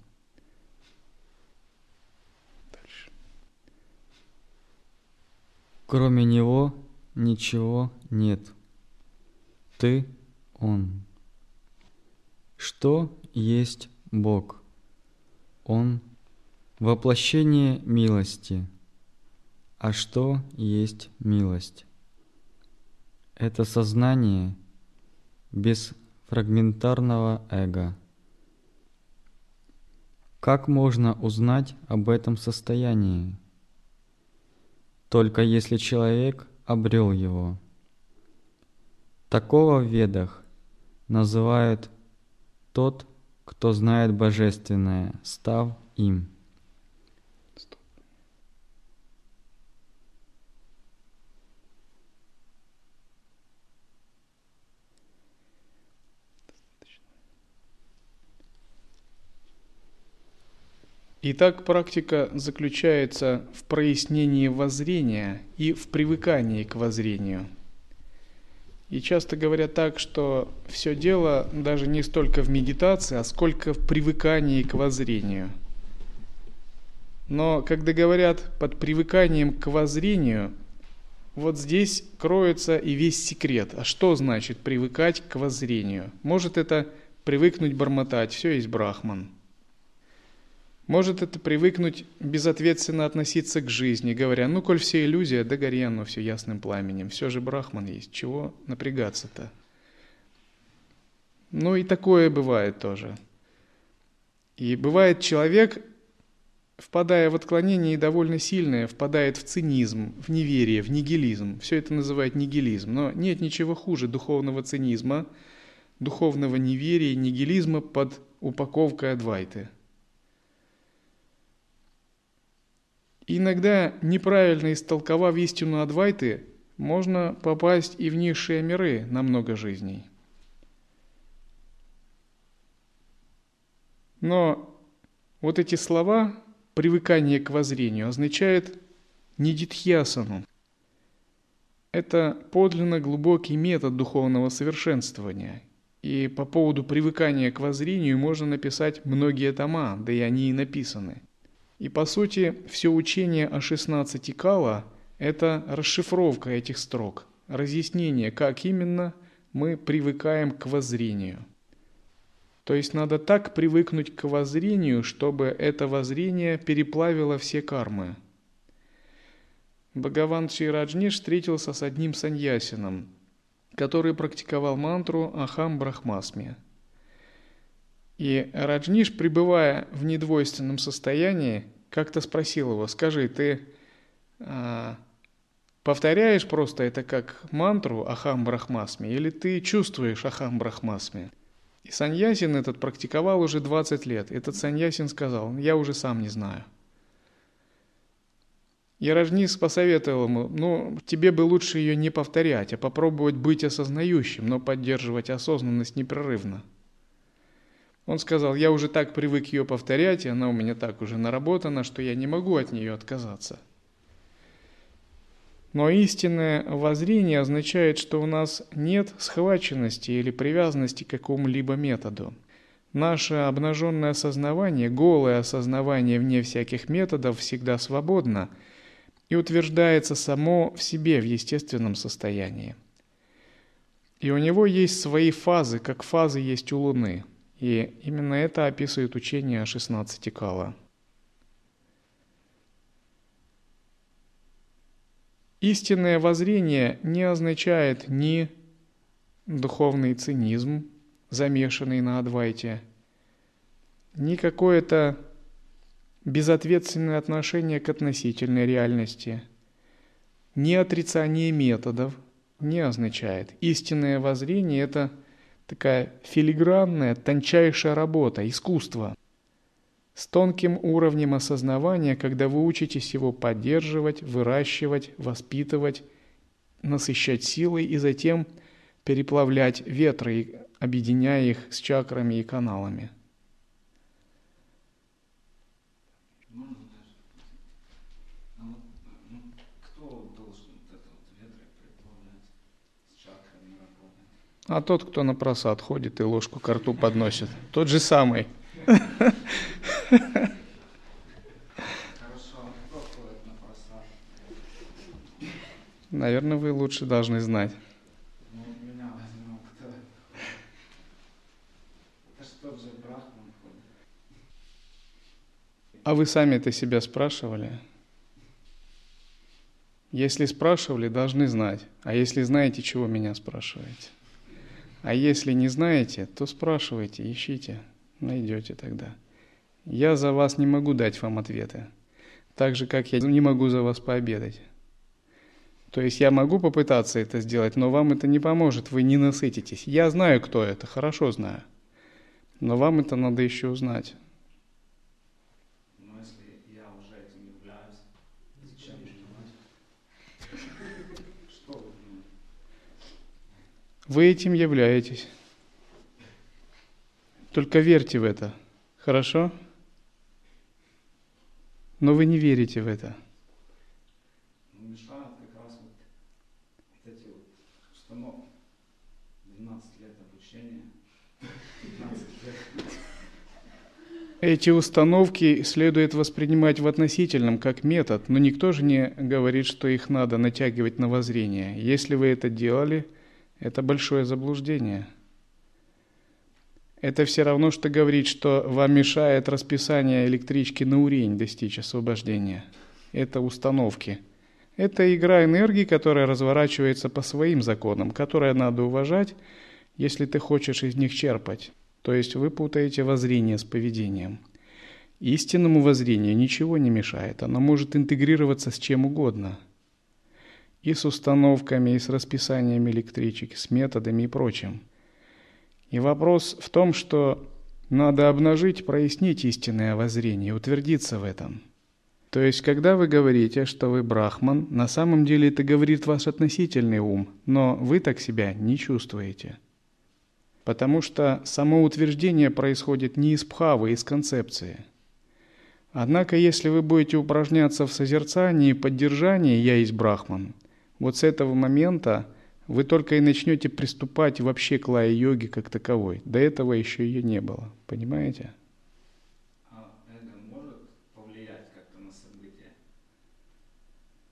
Кроме него ничего нет. Ты – Он. Что есть Бог. Он – воплощение милости. А что есть милость? Это сознание без фрагментарного эго. Как можно узнать об этом состоянии? Только если человек обрел его. Такого в ведах называют тот, кто знает божественное, став им. Итак, практика заключается в прояснении воззрения и в привыкании к воззрению – и часто говорят так, что все дело даже не столько в медитации, а сколько в привыкании к воззрению. Но когда говорят под привыканием к воззрению, вот здесь кроется и весь секрет. А что значит привыкать к воззрению? Может это привыкнуть бормотать, все есть брахман – может это привыкнуть безответственно относиться к жизни, говоря, ну, коль все иллюзия, да гори оно все ясным пламенем, все же брахман есть, чего напрягаться-то? Ну и такое бывает тоже. И бывает человек, впадая в отклонение довольно сильное, впадает в цинизм, в неверие, в нигилизм. Все это называют нигилизм. Но нет ничего хуже духовного цинизма, духовного неверия, нигилизма под упаковкой Адвайты – Иногда, неправильно истолковав истину Адвайты, можно попасть и в низшие миры на много жизней. Но вот эти слова, привыкание к воззрению, означает не дитхьясану. Это подлинно глубокий метод духовного совершенствования. И по поводу привыкания к воззрению можно написать многие тома, да и они и написаны – И по сути, все учение о 16 кала – это расшифровка этих строк, разъяснение, как именно мы привыкаем к воззрению. То есть надо так привыкнуть к воззрению, чтобы это воззрение переплавило все кармы. Бхагаван Шираджниш встретился с одним саньясином, который практиковал мантру Ахам Брахмасми – и Раджниш, пребывая в недвойственном состоянии, как-то спросил его, скажи, ты а, повторяешь просто это как мантру Ахам Брахмасми, или ты чувствуешь Ахам Брахмасми? И Саньясин этот практиковал уже 20 лет. Этот Саньясин сказал, я уже сам не знаю. И Ражнис посоветовал ему, ну, тебе бы лучше ее не повторять, а попробовать быть осознающим, но поддерживать осознанность непрерывно – он сказал, я уже так привык ее повторять, и она у меня так уже наработана, что я не могу от нее отказаться. Но истинное воззрение означает, что у нас нет схваченности или привязанности к какому-либо методу. Наше обнаженное осознавание, голое осознавание вне всяких методов всегда свободно и утверждается само в себе в естественном состоянии. И у него есть свои фазы, как фазы есть у Луны – и именно это описывает учение о 16 кала. Истинное воззрение не означает ни духовный цинизм, замешанный на Адвайте, ни какое-то безответственное отношение к относительной реальности, ни отрицание методов не означает. Истинное воззрение – это – такая филигранная, тончайшая работа, искусство. С тонким уровнем осознавания, когда вы учитесь его поддерживать, выращивать, воспитывать, насыщать силой и затем переплавлять ветры, объединяя их с чакрами и каналами. А тот, кто на просад ходит и ложку к рту подносит, тот же самый. Наверное, вы лучше должны знать. Ну, а вы сами это себя спрашивали? Если спрашивали, должны знать. А если знаете, чего меня спрашиваете? А если не знаете, то спрашивайте, ищите, найдете тогда. Я за вас не могу дать вам ответы, так же, как я не могу за вас пообедать. То есть я могу попытаться это сделать, но вам это не поможет, вы не насытитесь. Я знаю, кто это, хорошо знаю. Но вам это надо еще узнать. Вы этим являетесь. Только верьте в это. Хорошо? Но вы не верите в это. Эти установки следует воспринимать в относительном как метод, но никто же не говорит, что их надо натягивать на воззрение. Если вы это делали, это большое заблуждение. Это все равно, что говорить, что вам мешает расписание электрички на урень достичь освобождения. Это установки. Это игра энергии, которая разворачивается по своим законам, которые надо уважать, если ты хочешь из них черпать. То есть вы путаете воззрение с поведением. Истинному воззрению ничего не мешает, оно может интегрироваться с чем угодно – и с установками, и с расписанием электричек, с методами и прочим. И вопрос в том, что надо обнажить, прояснить истинное воззрение, утвердиться в этом. То есть, когда вы говорите, что вы брахман, на самом деле это говорит ваш относительный ум, но вы так себя не чувствуете. Потому что само утверждение происходит не из пхавы, а из концепции. Однако, если вы будете упражняться в созерцании и поддержании «я есть брахман», вот с этого момента вы только и начнете приступать вообще к лая йоги как таковой. До этого еще ее не было. Понимаете? А эго может повлиять как-то на события?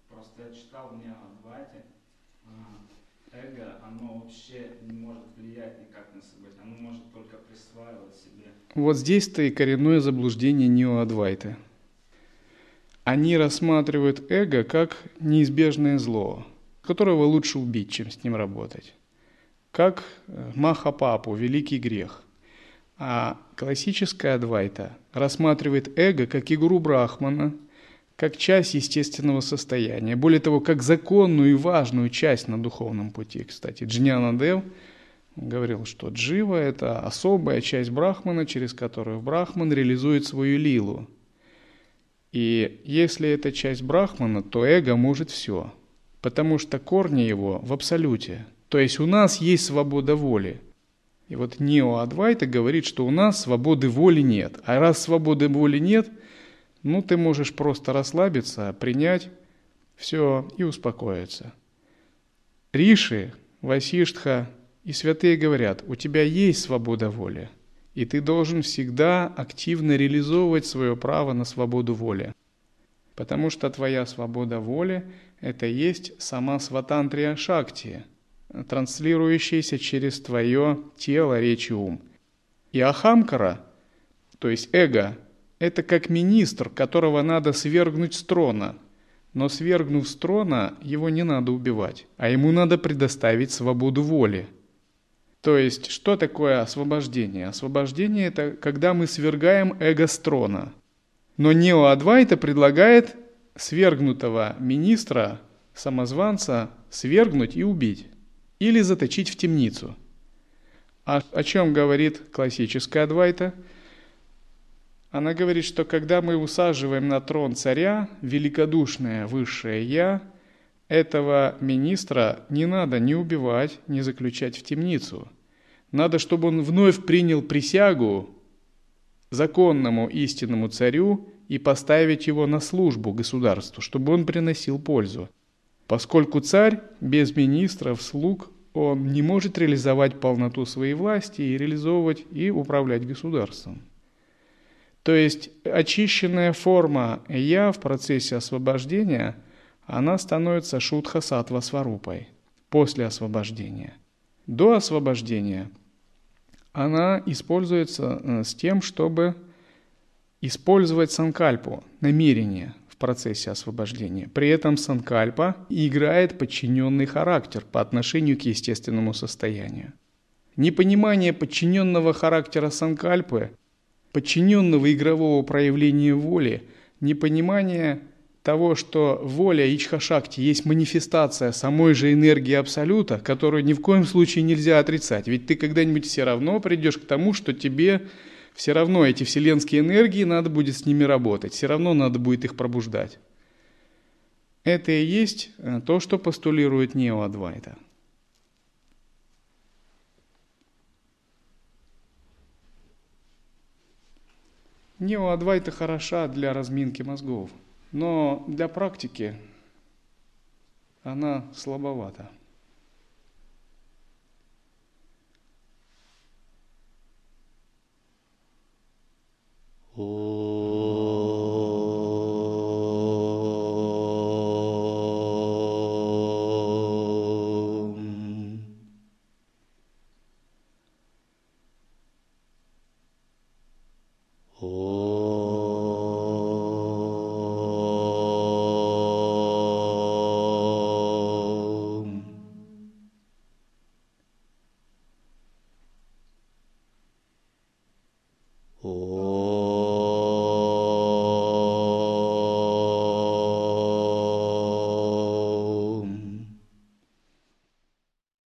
Просто я читал мне Адвайте, а, эго, оно вообще не может влиять никак на события, оно может только присваивать себе. Вот здесь-то и коренное заблуждение неоадвайты. Они рассматривают эго как неизбежное зло – которого лучше убить, чем с ним работать. Как э, Махапапу, великий грех. А классическая Адвайта рассматривает эго как игру Брахмана, как часть естественного состояния. Более того, как законную и важную часть на духовном пути. Кстати, Джняна Дев говорил, что джива – это особая часть Брахмана, через которую Брахман реализует свою лилу. И если это часть Брахмана, то эго может все, потому что корни его в абсолюте. То есть у нас есть свобода воли. И вот Нео Адвайта говорит, что у нас свободы воли нет. А раз свободы воли нет, ну ты можешь просто расслабиться, принять все и успокоиться. Риши, Васиштха и святые говорят, у тебя есть свобода воли, и ты должен всегда активно реализовывать свое право на свободу воли. Потому что твоя свобода воли – это есть сама сватантрия шакти – транслирующиеся через твое тело, речь и ум. И ахамкара, то есть эго, это как министр, которого надо свергнуть с трона. Но свергнув с трона, его не надо убивать, а ему надо предоставить свободу воли. То есть, что такое освобождение? Освобождение – это когда мы свергаем эго с трона. Но Нео Адвайта предлагает свергнутого министра, самозванца, свергнуть и убить или заточить в темницу. А о чем говорит классическая Адвайта? Она говорит, что когда мы усаживаем на трон царя, великодушное высшее Я, этого министра не надо ни убивать, ни заключать в темницу. Надо, чтобы он вновь принял присягу законному истинному царю и поставить его на службу государству, чтобы он приносил пользу. Поскольку царь без министров, слуг, он не может реализовать полноту своей власти и реализовывать и управлять государством. То есть очищенная форма «я» в процессе освобождения, она становится шутха сатва сварупой после освобождения. До освобождения она используется э, с тем, чтобы использовать санкальпу, намерение, в процессе освобождения. При этом санкальпа играет подчиненный характер по отношению к естественному состоянию. Непонимание подчиненного характера санкальпы, подчиненного игрового проявления воли, непонимание того, что воля Ичхашакти есть манифестация самой же энергии Абсолюта, которую ни в коем случае нельзя отрицать. Ведь ты когда-нибудь все равно придешь к тому, что тебе все равно эти вселенские энергии, надо будет с ними работать, все равно надо будет их пробуждать. Это и есть э, то, что постулирует Неоадвайта. Неоадвайта хороша для разминки мозгов, но для практики она слабовата. О.